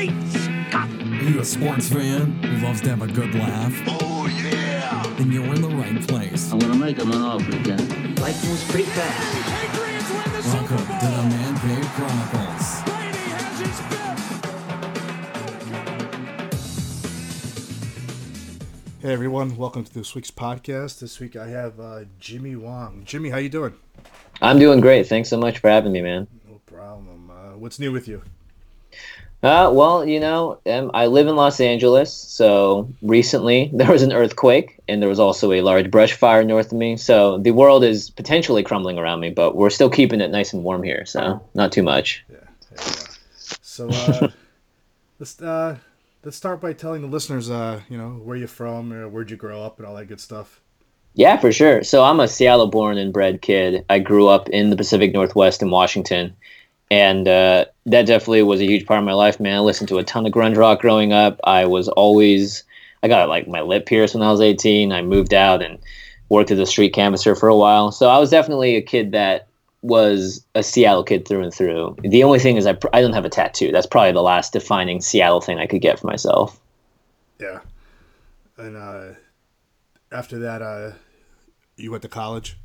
Great Scott! Are you a sports fan who loves to have a good laugh? Oh, yeah! Then you're in the right place. I'm gonna make him an offer again. Life moves pretty fast. Patriots win the Welcome Super to the Man Cave Chronicles. Brady has his fifth! Hey everyone, welcome to this week's podcast. This week I have uh, Jimmy Wong. Jimmy, how you doing? I'm doing great. Thanks so much for having me, man. No problem. Uh, what's new with you? Uh, well, you know, um, I live in Los Angeles, so recently there was an earthquake, and there was also a large brush fire north of me. So the world is potentially crumbling around me, but we're still keeping it nice and warm here, so not too much. Yeah. you. So uh, let's uh, let's start by telling the listeners, uh, you know, where you're from, or where'd you grow up, and all that good stuff. Yeah, for sure. So I'm a Seattle-born and bred kid. I grew up in the Pacific Northwest in Washington, and uh, that definitely was a huge part of my life, man. I listened to a ton of grunge rock growing up. I was always, I got like my lip pierced when I was 18. I moved out and worked as a street canvasser for a while. So I was definitely a kid that was a Seattle kid through and through. The only thing is I, pr- I don't have a tattoo. That's probably the last defining Seattle thing I could get for myself. Yeah. And uh, after that, uh, you went to college.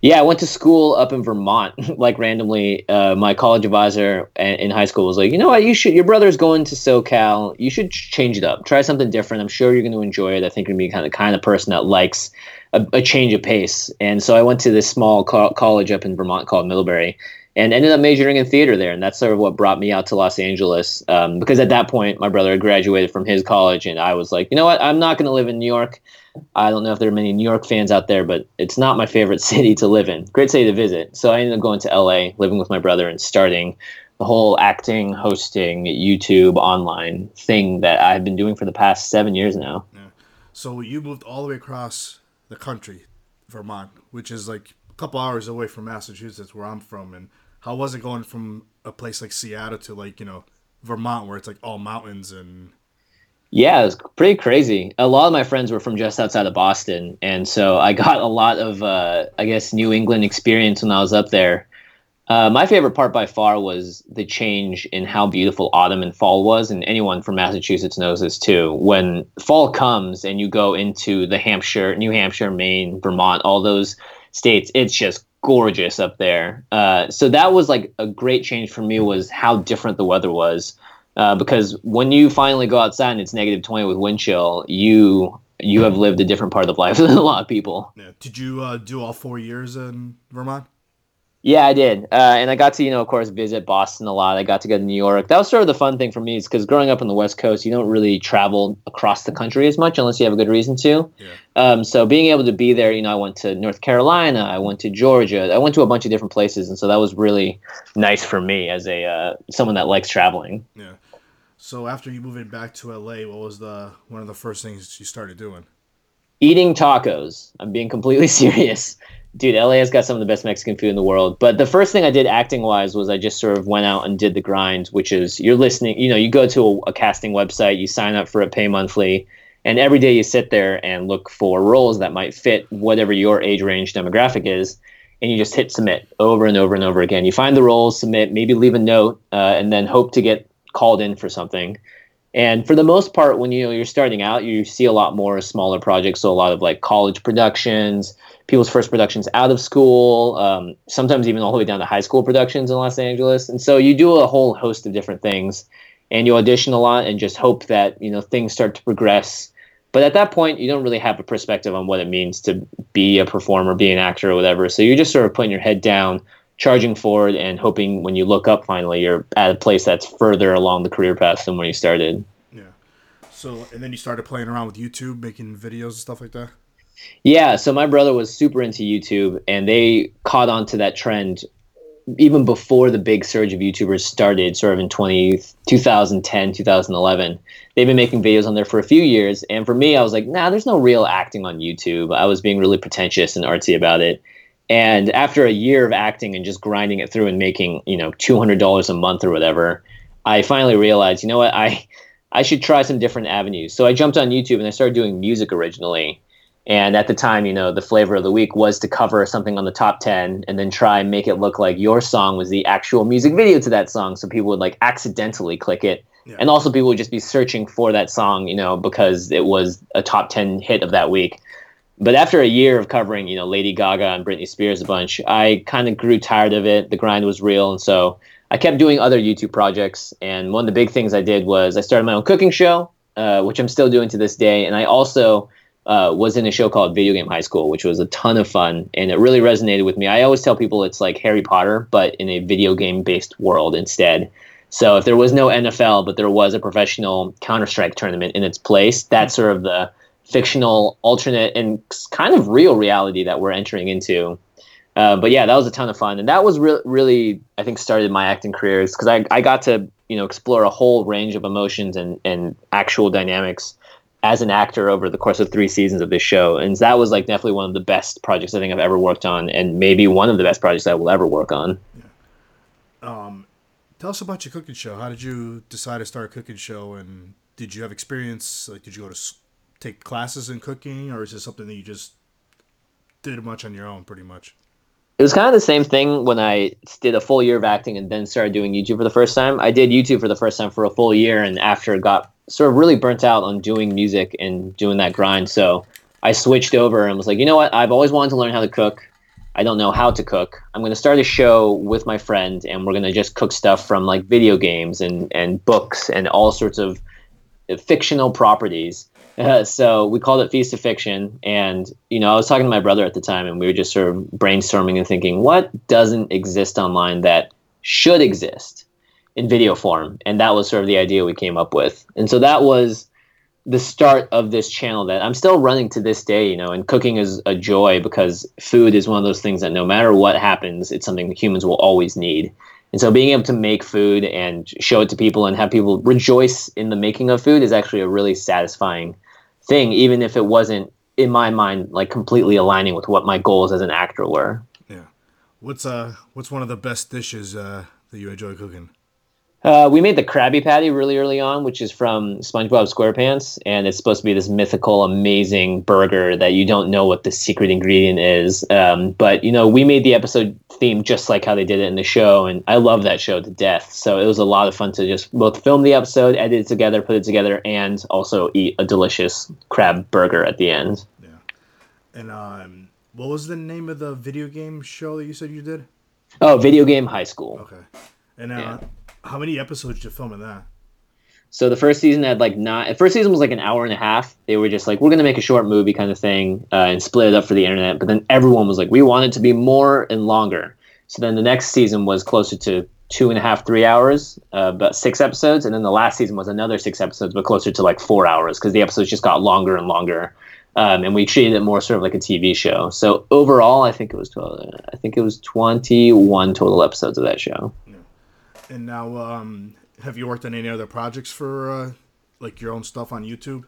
Yeah, I went to school up in Vermont. like randomly, uh, my college advisor a- in high school was like, "You know what? You should. Your brother's going to SoCal. You should change it up. Try something different. I'm sure you're going to enjoy it. I think you're going to be kind of kind of person that likes a, a change of pace." And so I went to this small co- college up in Vermont called Middlebury, and ended up majoring in theater there. And that's sort of what brought me out to Los Angeles. Um, because at that point, my brother had graduated from his college, and I was like, "You know what? I'm not going to live in New York." I don't know if there are many New York fans out there, but it's not my favorite city to live in. Great city to visit. So I ended up going to LA, living with my brother, and starting the whole acting, hosting, YouTube, online thing that I've been doing for the past seven years now. So you moved all the way across the country, Vermont, which is like a couple hours away from Massachusetts, where I'm from. And how was it going from a place like Seattle to like you know Vermont, where it's like all mountains and Yeah, it was pretty crazy. A lot of my friends were from just outside of Boston, and so I got a lot of, uh, I guess, New England experience when I was up there. Uh, my favorite part by far was the change in how beautiful autumn and fall was, and anyone from Massachusetts knows this too. When fall comes and you go into the Hampshire, New Hampshire, Maine, Vermont, all those states, it's just gorgeous up there. Uh, so that was like a great change for me was how different the weather was uh, because when you finally go outside and it's negative 20 with wind chill, you you have lived a different part of life than a lot of people. yeah. Did you uh, do all four years in Vermont? Yeah, I did, uh, and I got to you know of course visit Boston a lot. I got to go to New York. That was sort of the fun thing for me, is because growing up on the West Coast, you don't really travel across the country as much unless you have a good reason to. Yeah. Um, so being able to be there, you know, I went to North Carolina, I went to Georgia, I went to a bunch of different places, and so that was really nice for me as a uh, someone that likes traveling. Yeah. So after you moved back to LA, what was the one of the first things you started doing? eating tacos. I'm being completely serious. Dude, LA has got some of the best Mexican food in the world. But the first thing I did acting wise was I just sort of went out and did the grind, which is you're listening, you know, you go to a, a casting website, you sign up for it, pay monthly, and every day you sit there and look for roles that might fit whatever your age range demographic is. And you just hit submit over and over and over again. You find the roles, submit, maybe leave a note, uh, and then hope to get called in for something. And for the most part, when you know, you're starting out, you see a lot more smaller projects. So a lot of like college productions, people's first productions out of school, um, sometimes even all the way down to high school productions in Los Angeles. And so you do a whole host of different things, and you audition a lot and just hope that you know things start to progress. But at that point, you don't really have a perspective on what it means to be a performer, be an actor, or whatever. So you're just sort of putting your head down, charging forward, and hoping when you look up, finally, you're at a place that's further along the career path than where you started. Yeah. So and then you started playing around with YouTube, making videos and stuff like that. Yeah, so my brother was super into YouTube, and they caught on to that trend even before the big surge of YouTubers started, sort of in 20, 2010, 2011. They've been making videos on there for a few years, and for me, I was like, nah, there's no real acting on YouTube. I was being really pretentious and artsy about it. And after a year of acting and just grinding it through and making, you know, $200 a month or whatever, I finally realized, you know what, I I should try some different avenues. So I jumped on YouTube and I started doing music originally. And at the time, you know, the flavor of the week was to cover something on the top 10 and then try and make it look like your song was the actual music video to that song. So people would like accidentally click it Yeah. and also people would just be searching for that song, you know, because it was a top ten hit of that week. But after a year of covering, you know, Lady Gaga and Britney Spears a bunch, I kind of grew tired of it. The grind was real, and so I kept doing other YouTube projects. And one of the big things I did was I started my own cooking show, uh, which I'm still doing to this day. And I also uh, was in a show called Video Game High School, which was a ton of fun, and it really resonated with me. I always tell people it's like Harry Potter, but in a video game based world instead. So if there was no NFL, but there was a professional Counter Strike tournament in its place, that's sort of the fictional, alternate, and kind of real reality that we're entering into. Uh, but yeah, that was a ton of fun, and that was re- really, I think, started my acting careers because I, I got to you know explore a whole range of emotions and and actual dynamics as an actor over the course of three seasons of this show, and that was like definitely one of the best projects I think I've ever worked on, and maybe one of the best projects I will ever work on. Yeah, Tell us about your cooking show. How did you decide to start a cooking show, and did you have experience? Like, did you go to take classes in cooking, or is this something that you just did much on your own, pretty much? It was kind of the same thing when I did a full year of acting and then started doing YouTube for the first time. I did YouTube for the first time for a full year, and after got sort of really burnt out on doing music and doing that grind, so I switched over and was like, you know what? I've always wanted to learn how to cook. I don't know how to cook. I'm going to start a show with my friend, and we're going to just cook stuff from like video games and and books and all sorts of fictional properties. Uh, so we called it Feast of Fiction, and you know, I was talking to my brother at the time, and we were just sort of brainstorming and thinking, what doesn't exist online that should exist in video form, and that was sort of the idea we came up with, and so that was the start of this channel that I'm still running to this day, you know, and cooking is a joy because food is one of those things that no matter what happens, it's something humans will always need. And so being able to make food and show it to people and have people rejoice in the making of food is actually a really satisfying thing, even if it wasn't in my mind like completely aligning with what my goals as an actor were. Yeah. What's uh What's one of the best dishes uh, that you enjoy cooking? Uh, we made the Krabby Patty really early on, which is from SpongeBob SquarePants, and it's supposed to be this mythical, amazing burger that you don't know what the secret ingredient is. Um, but you know, we made the episode theme just like how they did it in the show, and I love that show to death. So it was a lot of fun to just both film the episode, edit it together, put it together, and also eat a delicious crab burger at the end. Yeah, and um, what was the name of the video game show that you said you did? Oh, video game high school. Okay. And uh, Yeah. How many episodes did you film in that? So the first season had like not. The first season was like an hour and a half. They were just like, we're gonna make a short movie kind of thing uh, and split it up for the internet. But then everyone was like, we want it to be more and longer. So then the next season was closer to two and a half, three hours, uh, about six episodes, and then the last season was another six episodes, but closer to like four hours because the episodes just got longer and longer. Um, and we treated it more sort of like a TV show. So overall, I think it was 12, I think it was twenty one total episodes of that show. And now, um, have you worked on any other projects for uh, like your own stuff on YouTube?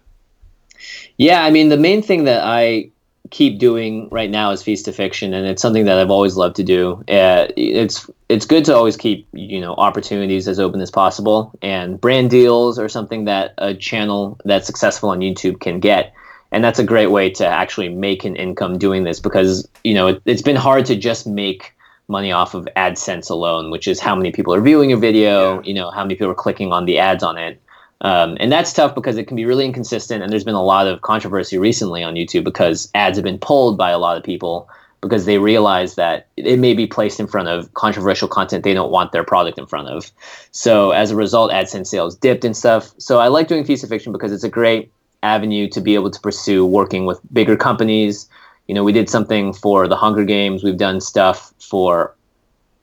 Yeah, I mean, the main thing that I keep doing right now is Feast of Fiction, and it's something that I've always loved to do. Uh, it's it's good to always keep you know opportunities as open as possible, and brand deals are something that a channel that's successful on YouTube can get. And that's a great way to actually make an income doing this because you know it, it's been hard to just make money off of AdSense alone, which is how many people are viewing your video, you know, how many people are clicking on the ads on it. Um, and that's tough because it can be really inconsistent. And there's been a lot of controversy recently on YouTube because ads have been pulled by a lot of people because they realize that it may be placed in front of controversial content they don't want their product in front of. So as a result, AdSense sales dipped and stuff. So I like doing Feast of Fiction because it's a great avenue to be able to pursue working with bigger companies. You know, we did something for the Hunger Games. We've done stuff for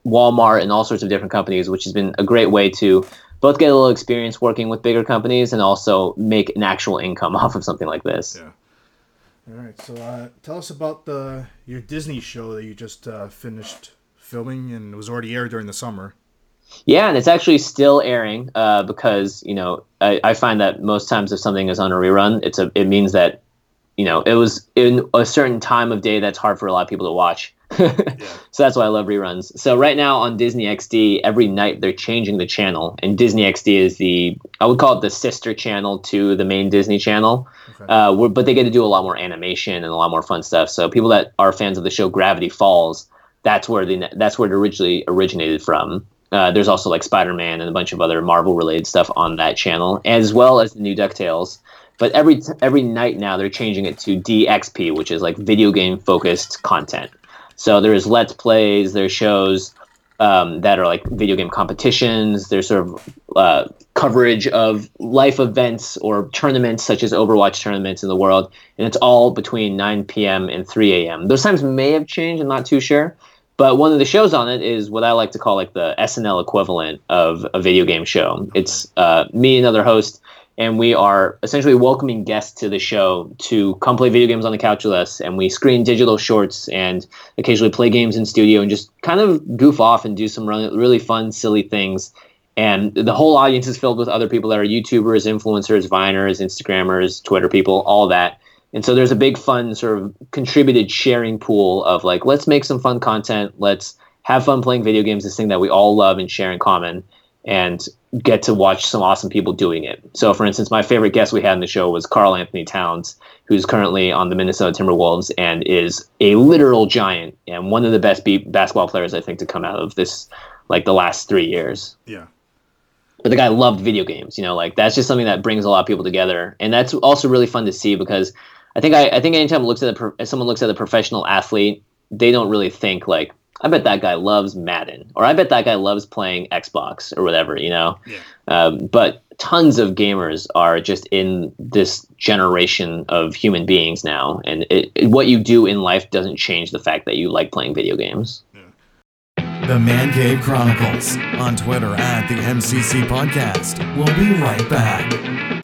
Walmart and all sorts of different companies, which has been a great way to both get a little experience working with bigger companies and also make an actual income off of something like this. Yeah. All right. So uh, tell us about the your Disney show that you just uh, finished filming and it was already aired during the summer. Yeah, and it's actually still airing uh, because you know I, I find that most times if something is on a rerun, it's a it means that you know it was in a certain time of day that's hard for a lot of people to watch. So that's why I love reruns. So right now on Disney XD, every night they're changing the channel, and Disney XD is the I would call it the sister channel to the main Disney channel. Uh, where, but they get to do a lot more animation and a lot more fun stuff. So people that are fans of the show Gravity Falls, that's where the that's where it originally originated from. Uh, there's also like Spider-Man and a bunch of other Marvel-related stuff on that channel, as well as the new Ducktales. But every every night now they're changing it to DXP, which is like video game focused content. So there's let's plays, there's shows um, that are like video game competitions. There's sort of uh, coverage of life events or tournaments such as Overwatch tournaments in the world, and it's all between 9 p.m. and 3 a.m. Those times may have changed. I'm not too sure. But one of the shows on it is what I like to call like the SNL equivalent of a video game show. It's uh, me and another host, and we are essentially welcoming guests to the show to come play video games on the couch with us. And we screen digital shorts and occasionally play games in studio and just kind of goof off and do some really fun, silly things. And the whole audience is filled with other people that are YouTubers, influencers, Viners, Instagrammers, Twitter people, all that. And so there's a big fun sort of contributed sharing pool of like, let's make some fun content. Let's have fun playing video games, this thing that we all love and share in common, and get to watch some awesome people doing it. So, for instance, my favorite guest we had in the show was Karl-Anthony Towns, who's currently on the Minnesota Timberwolves and is a literal giant and one of the best be- basketball players I think to come out of this, like the last three years Yeah. but the guy loved video games. You know, like that's just something that brings a lot of people together, and that's also really fun to see because I think I, I think anytime looks at a, pro- someone looks at a professional athlete, they don't really think like I bet that guy loves Madden or I bet that guy loves playing Xbox or whatever. You know, Yeah. um, but tons of gamers are just in this generation of human beings now, and it, it- what you do in life doesn't change the fact that you like playing video games. The Man Cave Chronicles on Twitter at the MCC Podcast. We'll be right back.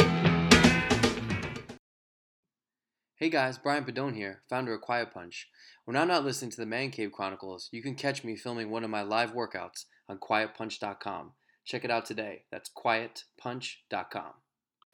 Hey guys, Brian Padone here, founder of Quiet Punch. When I'm not listening to the Man Cave Chronicles, you can catch me filming one of my live workouts on quietpunch.com. Check it out today. That's quietpunch.com.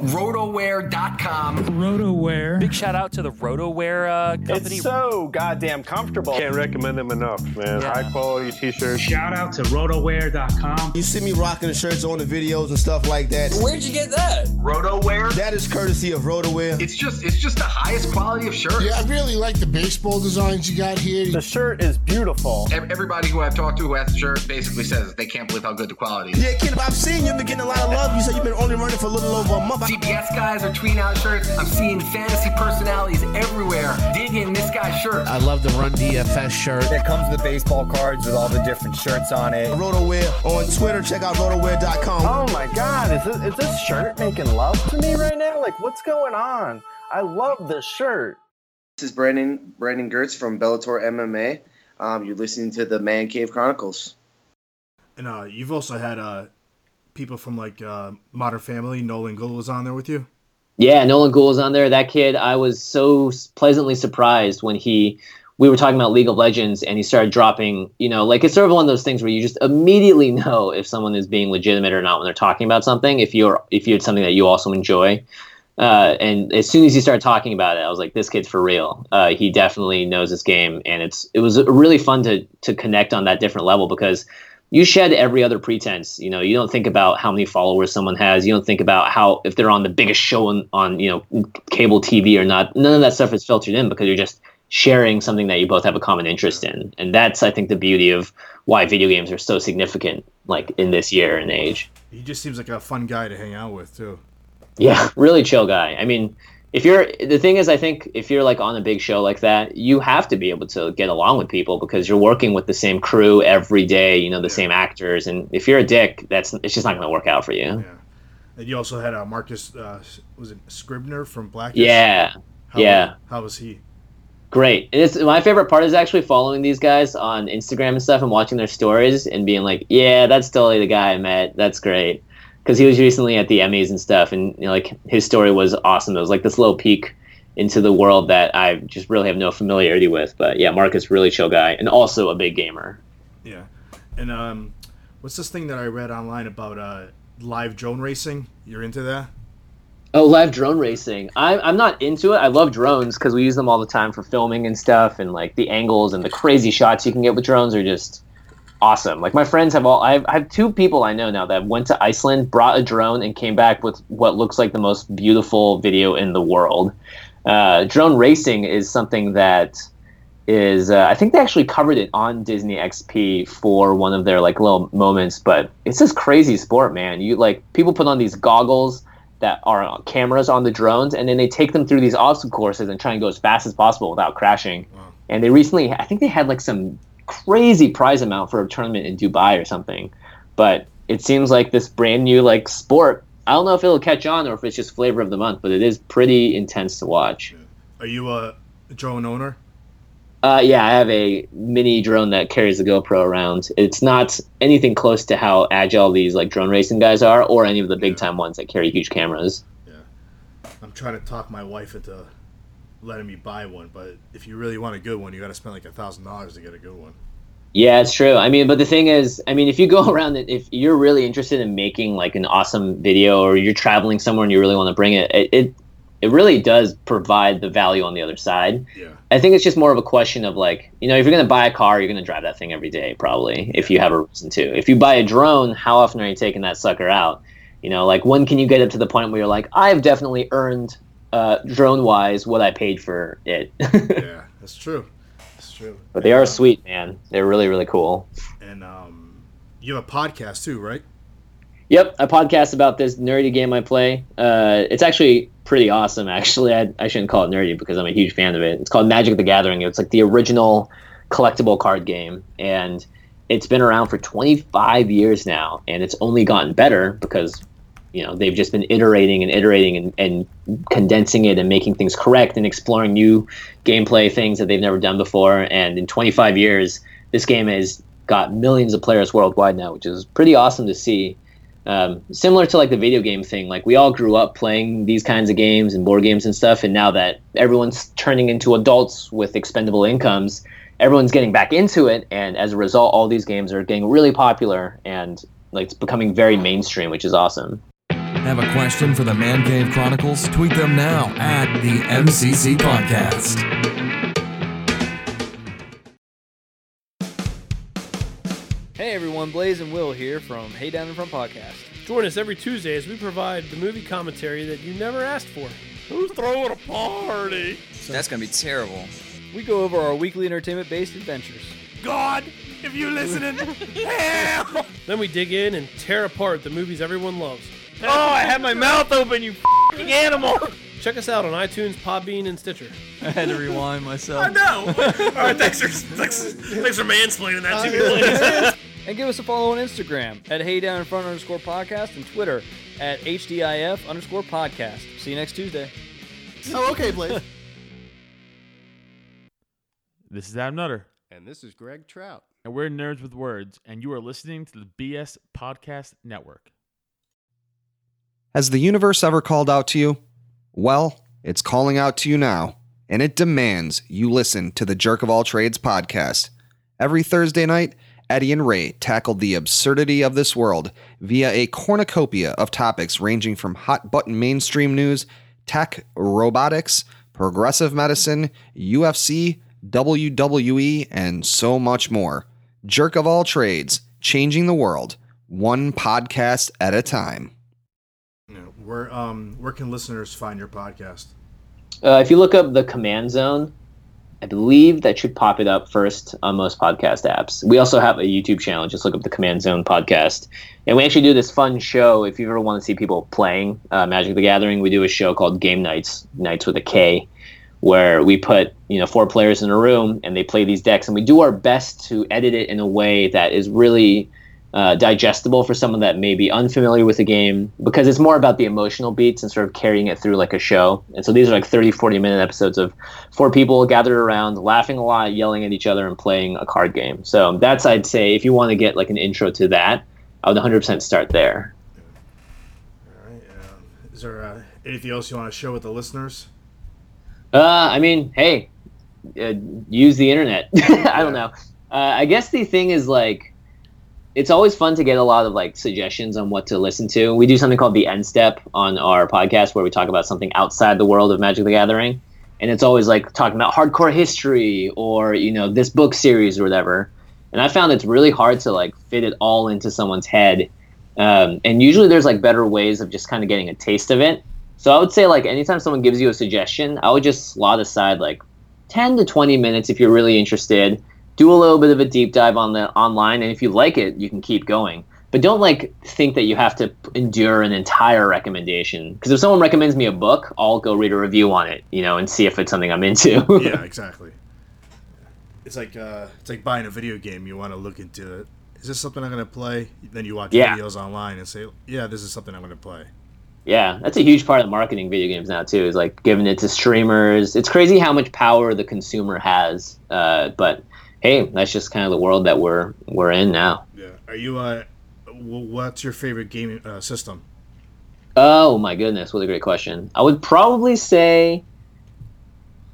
Rotoware.com. Rotoware. Big shout out to the Rotoware uh, company. It's so goddamn comfortable. Can't recommend them enough, man. Yeah. High quality t-shirts. Shout out to rotoware.com. You see me rocking the shirts on the videos and stuff like that. Where'd you get that? Rotoware. That is courtesy of Rotoware. It's just it's just the highest quality of shirt. Yeah, I really like the baseball designs you got here. The shirt is beautiful. Everybody who I've talked to who has the shirt basically says they can't believe how good the quality is. Yeah, kid, I've seen you've been getting a lot of love. You said you've been only running for a little over a month. CBS guys are tweeting out shirts. I'm seeing fantasy personalities everywhere digging this guy's shirt. I love the Run DFS shirt. It comes with baseball cards with all the different shirts on it. Rotoware on Twitter. Check out rotoware.com. Oh my god, is this, is this shirt making love to me right now? Like, what's going on? I love this shirt. This is Brandon Brandon Girtz from Bellator MMA. Um, you're listening to the Man Cave Chronicles. And uh, you've also had uh, people from like uh, Modern Family. Nolan Gould was on there with you. Yeah, Nolan Gould was on there. That kid, I was so pleasantly surprised when he. We were talking about League of Legends, and he started dropping. You know, like it's sort of one of those things where you just immediately know if someone is being legitimate or not when they're talking about something. If you're if you're something that you also enjoy, uh, and as soon as he started talking about it, I was like, this kid's for real. Uh, he definitely knows this game, and it's it was really fun to to connect on that different level because you shed every other pretense. You know, you don't think about how many followers someone has. You don't think about how if they're on the biggest show on, on you know cable TV or not. None of that stuff is filtered in because you're just sharing something that you both have a common interest in, and that's I think the beauty of why video games are so significant, like in this year and age. He just seems like a fun guy to hang out with too. Yeah, really chill guy. I mean, if you're the thing is, I think if you're like on a big show like that, you have to be able to get along with people because you're working with the same crew every day. You know, the same actors, and if you're a dick, that's it's just not going to work out for you. yeah. And you also had uh, Marcus, uh, was it Scribner from Black? Yeah, How, yeah. How was he? Great. And it's my favorite part is actually following these guys on Instagram and stuff and watching their stories and being like, yeah, that's totally the guy I met. That's great. Because he was recently at the Emmys and stuff, and you know, like his story was awesome. It was like this little peek into the world that I just really have no familiarity with. But yeah, Marcus really chill guy and also a big gamer. Yeah. And um, what's this thing that I read online about uh, live drone racing? You're into that? Oh, live drone racing. I'm I'm not into it. I love drones because we use them all the time for filming and stuff, and like the angles and the crazy shots you can get with drones are just awesome. Like my friends have all. I have, I have two people I know now that went to Iceland, brought a drone, and came back with what looks like the most beautiful video in the world. Uh, drone racing is something that is uh, I think they actually covered it on Disney XP for one of their like little moments. But it's this crazy sport, man. You like people put on these goggles that are cameras on the drones, and then they take them through these obstacle courses and try and go as fast as possible without crashing. And they recently, I think they had like some crazy prize amount for a tournament in Dubai or something. But it seems like this brand new like sport. I don't know if it'll catch on or if it's just flavor of the month, but it is pretty intense to watch. Are you a drone owner? Uh, yeah, I have a mini drone that carries the GoPro around. It's not anything close to how agile these like drone racing guys are, or any of the big time ones that carry huge cameras. Yeah, I'm trying to talk my wife into letting me buy one, but if you really want a good one, you got to spend like a thousand dollars to get a good one. Yeah, it's true. I mean, but the thing is, I mean, if you go around it, if you're really interested in making like an awesome video, or you're traveling somewhere and you really want to bring it, it it, it really does provide the value on the other side. Yeah. I think it's just more of a question of like, you know, if you're going to buy a car, you're going to drive that thing every day, probably, if you have a reason to. If you buy a drone, how often are you taking that sucker out? You know, like when can you get up to the point where you're like, I've definitely earned, uh, drone wise, what I paid for it. yeah, that's true. That's true. but they are sweet, man. They're really, really cool. And um, you have a podcast too, right? Yep, a podcast about this nerdy game I play. Uh, it's actually pretty awesome. Actually, I, I shouldn't call it nerdy because I'm a huge fan of it. It's called Magic the Gathering. It's like the original collectible card game, and it's been around for 25 years now, and it's only gotten better because you know they've just been iterating and iterating and, and condensing it and making things correct and exploring new gameplay things that they've never done before. And in 25 years, this game has got millions of players worldwide now, which is pretty awesome to see. Um, similar to like the video game thing like we all grew up playing these kinds of games and board games and stuff. And now that everyone's turning into adults with expendable incomes everyone's getting back into it. And as a result all these games are getting really popular and like it's becoming very mainstream which is awesome Have a question for the Man Cave Chronicles? Tweet them now at the MCC Podcast. Hey everyone, Blaze and Will here from Hey Down in Front Podcast. Join us every Tuesday as we provide the movie commentary that you never asked for. Who's throwing a party? That's gonna be terrible. We go over our weekly entertainment based adventures. God, if you're listening, hell! Then we dig in and tear apart the movies everyone loves. Oh, I had my mouth open, you fucking animal! Check us out on iTunes, Podbean, and Stitcher. I had to rewind myself. I know. All right, thanks for thanks, thanks for mansplaining that to me, ladies. And give us a follow on Instagram at Hey Down in Front underscore podcast and Twitter at HDIF underscore podcast. See you next Tuesday. Oh, okay, Blaze. This is Adam Nutter. And this is Greg Trout. And we're Nerds with Words, and you are listening to the BS Podcast Network. Has the universe ever called out to you? Well, it's calling out to you now, and it demands you listen to the Jerk of All Trades podcast. Every Thursday night, Eddie and Ray tackled the absurdity of this world via a cornucopia of topics ranging from hot button mainstream news, tech, robotics, progressive medicine, UFC, WWE, and so much more. Jerk of all trades, changing the world, one podcast at a time. Where um where can listeners find your podcast? uh, if you look up the command zone i believe that should pop it up first on most podcast apps. We also have a youtube channel. Just look up the command zone podcast. And we actually do this fun show. If you ever want to see people playing uh, magic the gathering we do a show called game knights knights with a k where we put you know four players in a room and they play these decks. And we do our best to edit it in a way that is really uh, digestible for someone that may be unfamiliar with the game because it's more about the emotional beats and sort of carrying it through like a show and so these are like 30 40 minute episodes of four people gathered around laughing a lot yelling at each other and playing a card game so that's i'd say if you want to get like an intro to that i would 100% start there Is there uh, anything else you want to share with the listeners? Uh, I mean, hey, uh, use the internet. I don't know. Uh, I guess the thing is like, it's always fun to get a lot of like suggestions on what to listen to. We do something called the End Step on our podcast where we talk about something outside the world of Magic the Gathering, and it's always like talking about hardcore history or you know this book series or whatever. And I found it's really hard to like fit it all into someone's head. Um, and usually there's like better ways of just kind of getting a taste of it. So I would say like anytime someone gives you a suggestion, I would just slot aside like 10 to 20 minutes if you're really interested. Do a little bit of a deep dive on the online, and if you like it, you can keep going. But don't like think that you have to endure an entire recommendation. Because if someone recommends me a book, I'll go read a review on it, you know, and see if it's something I'm into. yeah, exactly. It's like uh, it's like buying a video game. You want to look into it. Is this something I'm gonna play? Then you watch Yeah. videos online and say, yeah, this is something I'm gonna play. Yeah, that's a huge part of marketing video games now too. Is like giving it to streamers. It's crazy how much power the consumer has. Uh, but hey, that's just kind of the world that we're we're in now. Yeah. Are you uh, what's your favorite gaming uh, system? Oh my goodness, what a great question. I would probably say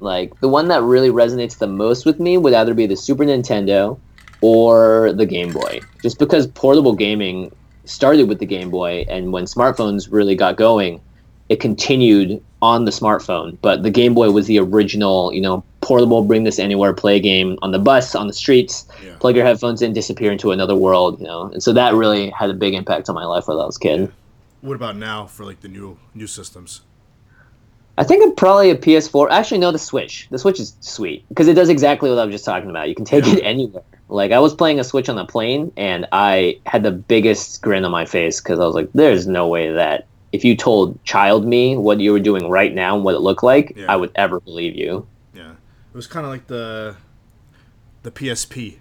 like the one that really resonates the most with me would either be the Super Nintendo or the Game Boy. Just because portable gaming started with the Game Boy and when smartphones really got going, it continued on the smartphone. But the Game Boy was the original, you know, portable, bring this anywhere, play a game on the bus, on the streets, plug your headphones in, disappear into another world, you know. And so that really had a big impact on my life while I was a kid. What about now for like the new new systems? I think I'm probably a PS4. Actually, no, the Switch. The Switch is sweet because it does exactly what I was just talking about. You can take it anywhere. Like I was playing a Switch on the plane, and I had the biggest grin on my face because I was like, "There's no way that if you told child me what you were doing right now and what it looked like, I would ever believe you." Yeah, it was kind of like the the PSP.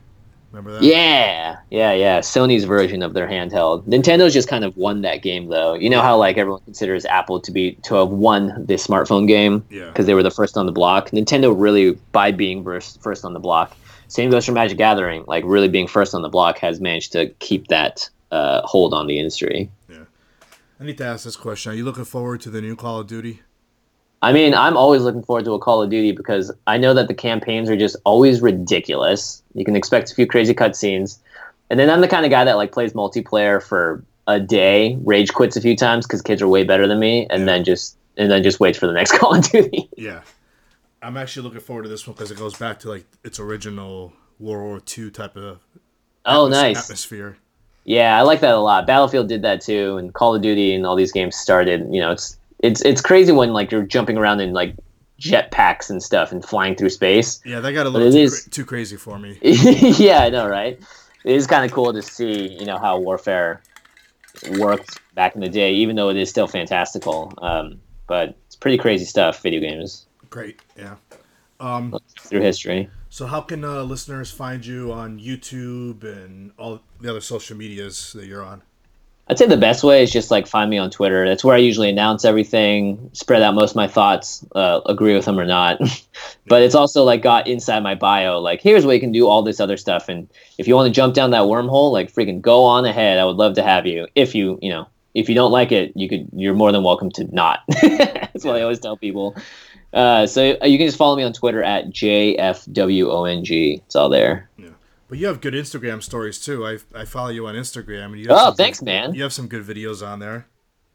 Remember that? Yeah, yeah, yeah. Sony's version of their handheld. Nintendo's just kind of won that game, though. You know how like everyone considers Apple to be to have won the smartphone game Yeah. because they were the first on the block. Nintendo really, by being first first on the block, same goes for Magic Gathering. Like really being first on the block has managed to keep that uh, hold on the industry. Yeah, I need to ask this question. Are you looking forward to the new Call of Duty? I mean, I'm always looking forward to a Call of Duty because I know that the campaigns are just always ridiculous. You can expect a few crazy cutscenes, and then I'm the kind of guy that like plays multiplayer for a day, rage quits a few times because kids are way better than me, and then just and then just waits for the next Call of Duty. Yeah, I'm actually looking forward to this one because it goes back to like its original World War II type of Oh, atmos- nice. atmosphere. Yeah, I like that a lot. Battlefield did that too, and Call of Duty and all these games started. You know, it's it's it's crazy when like you're jumping around in like jetpacks and stuff and flying through space. Yeah, that got a little too, is- cra- too crazy for me. yeah, I know, right? It is kind of cool to see, you know, how warfare worked back in the day, even though it is still fantastical. Um, but it's pretty crazy stuff, video games Great, yeah. Um, through history. so how can uh, listeners find you on YouTube and all the other social medias that you're on? I'd say the best way is just like find me on Twitter. That's where I usually announce everything, spread out most of my thoughts, uh, agree with them or not. but it's also like got inside my bio, like here's where you can do all this other stuff. And if you want to jump down that wormhole, like freaking go on ahead. I would love to have you. If you, you know, if you don't like it, you could. You're more than welcome to not. That's what I always tell people. Uh, so you can just follow me on Twitter at jfwong. It's all there. But you have good Instagram stories too. I, I follow you on Instagram. And you Oh, some good- thanks, man. You have some good videos on there.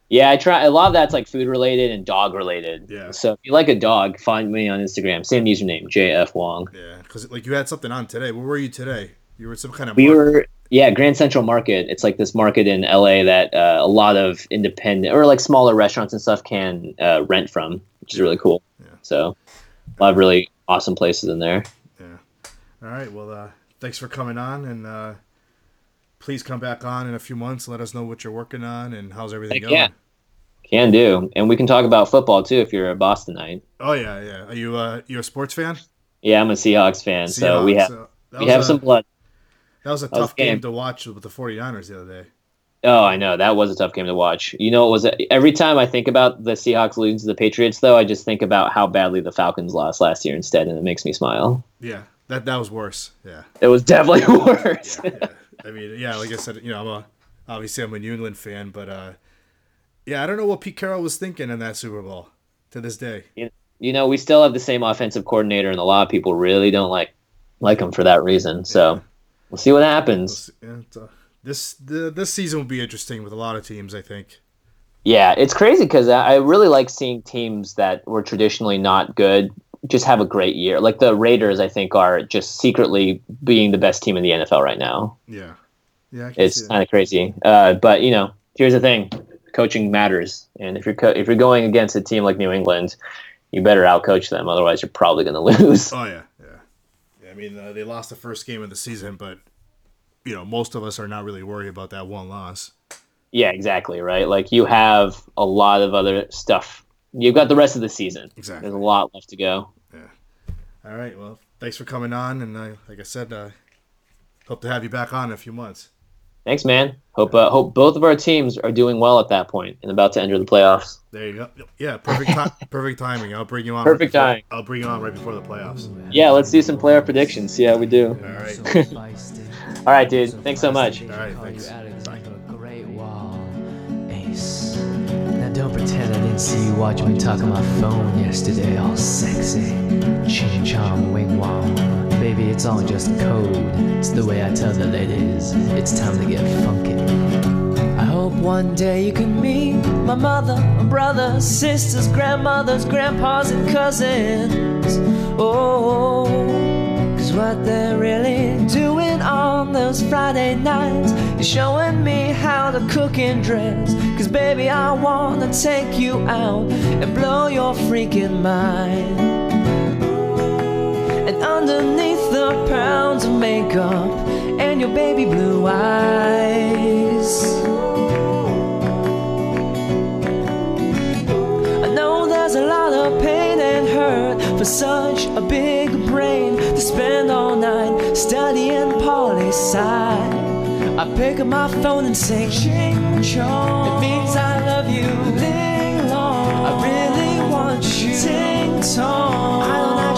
Yeah, I try. A lot of that's like food related and dog related. Yeah. So if you like a dog, find me on Instagram. Same username, JF Wong. Yeah, because like you had something on today. Where were you today? You were at some kind of. We market. were yeah, Grand Central Market. It's like this market in LA that uh, a lot of independent or like smaller restaurants and stuff can uh, rent from, which is really cool. Yeah. So a lot of really awesome places in there. Yeah. All right. Well, uh, thanks for coming on, and uh, please come back on in a few months. And let us know what you're working on and how's everything Heck going. yeah. Can do, and we can talk about football too if you're a Bostonite. Oh yeah, yeah. Are you uh, you a sports fan? Yeah, I'm a Seahawks fan, so we have that we have a- some blood. That was a That was tough game game. to watch with the 49ers the other day. Oh, I know that was a tough game to watch. You know, it was every time I think about the Seahawks losing to the Patriots, though, I just think about how badly the Falcons lost last year instead, and it makes me smile. Yeah, that that was worse. Yeah. It was definitely worse. I mean, yeah, like I said, you know, I'm a obviously I'm a New England fan, but uh, yeah, I don't know what Pete Carroll was thinking in that Super Bowl to this day. you, know, we still have the same offensive coordinator, and a lot of people really don't like like him for that reason. So we'll see what happens. Yeah, it's, uh, this the, this season will be interesting with a lot of teams. I think. Yeah, it's crazy because I really like seeing teams that were traditionally not good just have a great year. Like the Raiders, I think, are just secretly being the best team in the NFL right now. Yeah. Yeah. I can It's kind of crazy. Uh, but you know, here's the thing: coaching matters. And if you're co- if you're going against a team like New England, you better outcoach them, otherwise you're probably going to lose. Oh yeah, yeah. yeah I mean, uh, they lost the first game of the season, but you know, most of us are not really worried about that one loss. Yeah, exactly. Right. Like you have a lot of other stuff. You've got the rest of the season. Exactly. There's a lot left to go. Yeah. All right. Well, thanks for coming on, and uh, like I said, uh, hope to have you back on in a few months. Thanks, man. Hope uh, hope both of our teams are doing well at that point and about to enter the playoffs. There you go. Yeah, perfect time. perfect timing. I'll bring you on. Perfect right timing. I'll bring you on right before the playoffs. Yeah, let's do some player predictions. See how we do. All right. All right, dude. Thanks so much. All right. Thanks. See you watch me talk on my phone yesterday, all sexy. Ching chong, wing wong. Baby, it's all just code. It's the way I tell the ladies it's time to get funky. I hope one day you can meet my mother, my brother, sisters, grandmothers, grandpas, and cousins. Oh, cause what they're really doing on those Friday nights is showing me how to cook and dress. Cause baby, I wanna take you out and blow your freaking mind. And underneath the pounds of makeup and your baby blue eyes. I know there's a lot of pain and hurt for such a big brain to spend all night studying poli sci. I pick up my phone and sing ching chong. It means I love you. Ling long. I really want you. Ting tong. I don't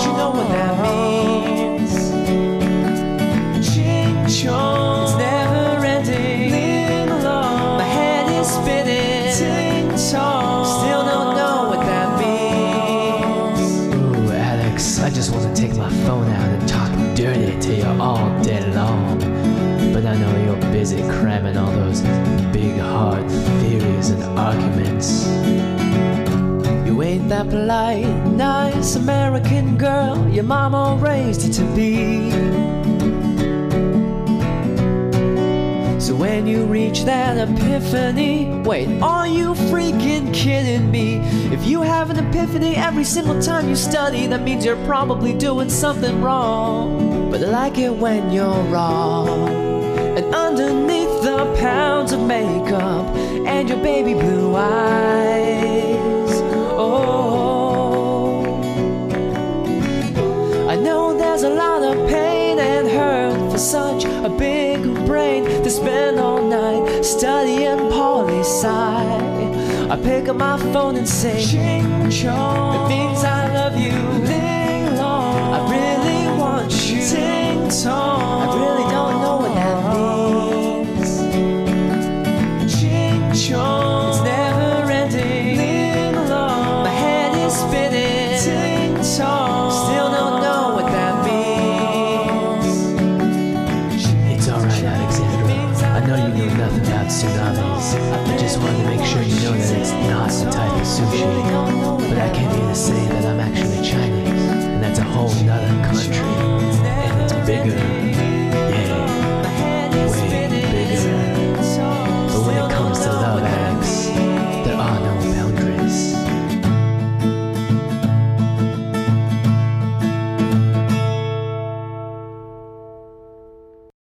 dirty to you all day long. But I know you're busy cramming all those big hard theories and arguments. You ain't that polite, nice American girl your mama raised you to be. So when you reach that epiphany, wait, are you freaking kidding me? If you have an epiphany every single time you study, that means you're probably doing something wrong. But I like it when you're wrong. And underneath the pounds of makeup and your baby blue eyes, oh, I know there's a lot of pain and hurt for such a big brain to spend all night studying poli sci. I pick up my phone and say, Ching chong. It means I love you. Ting tong. I really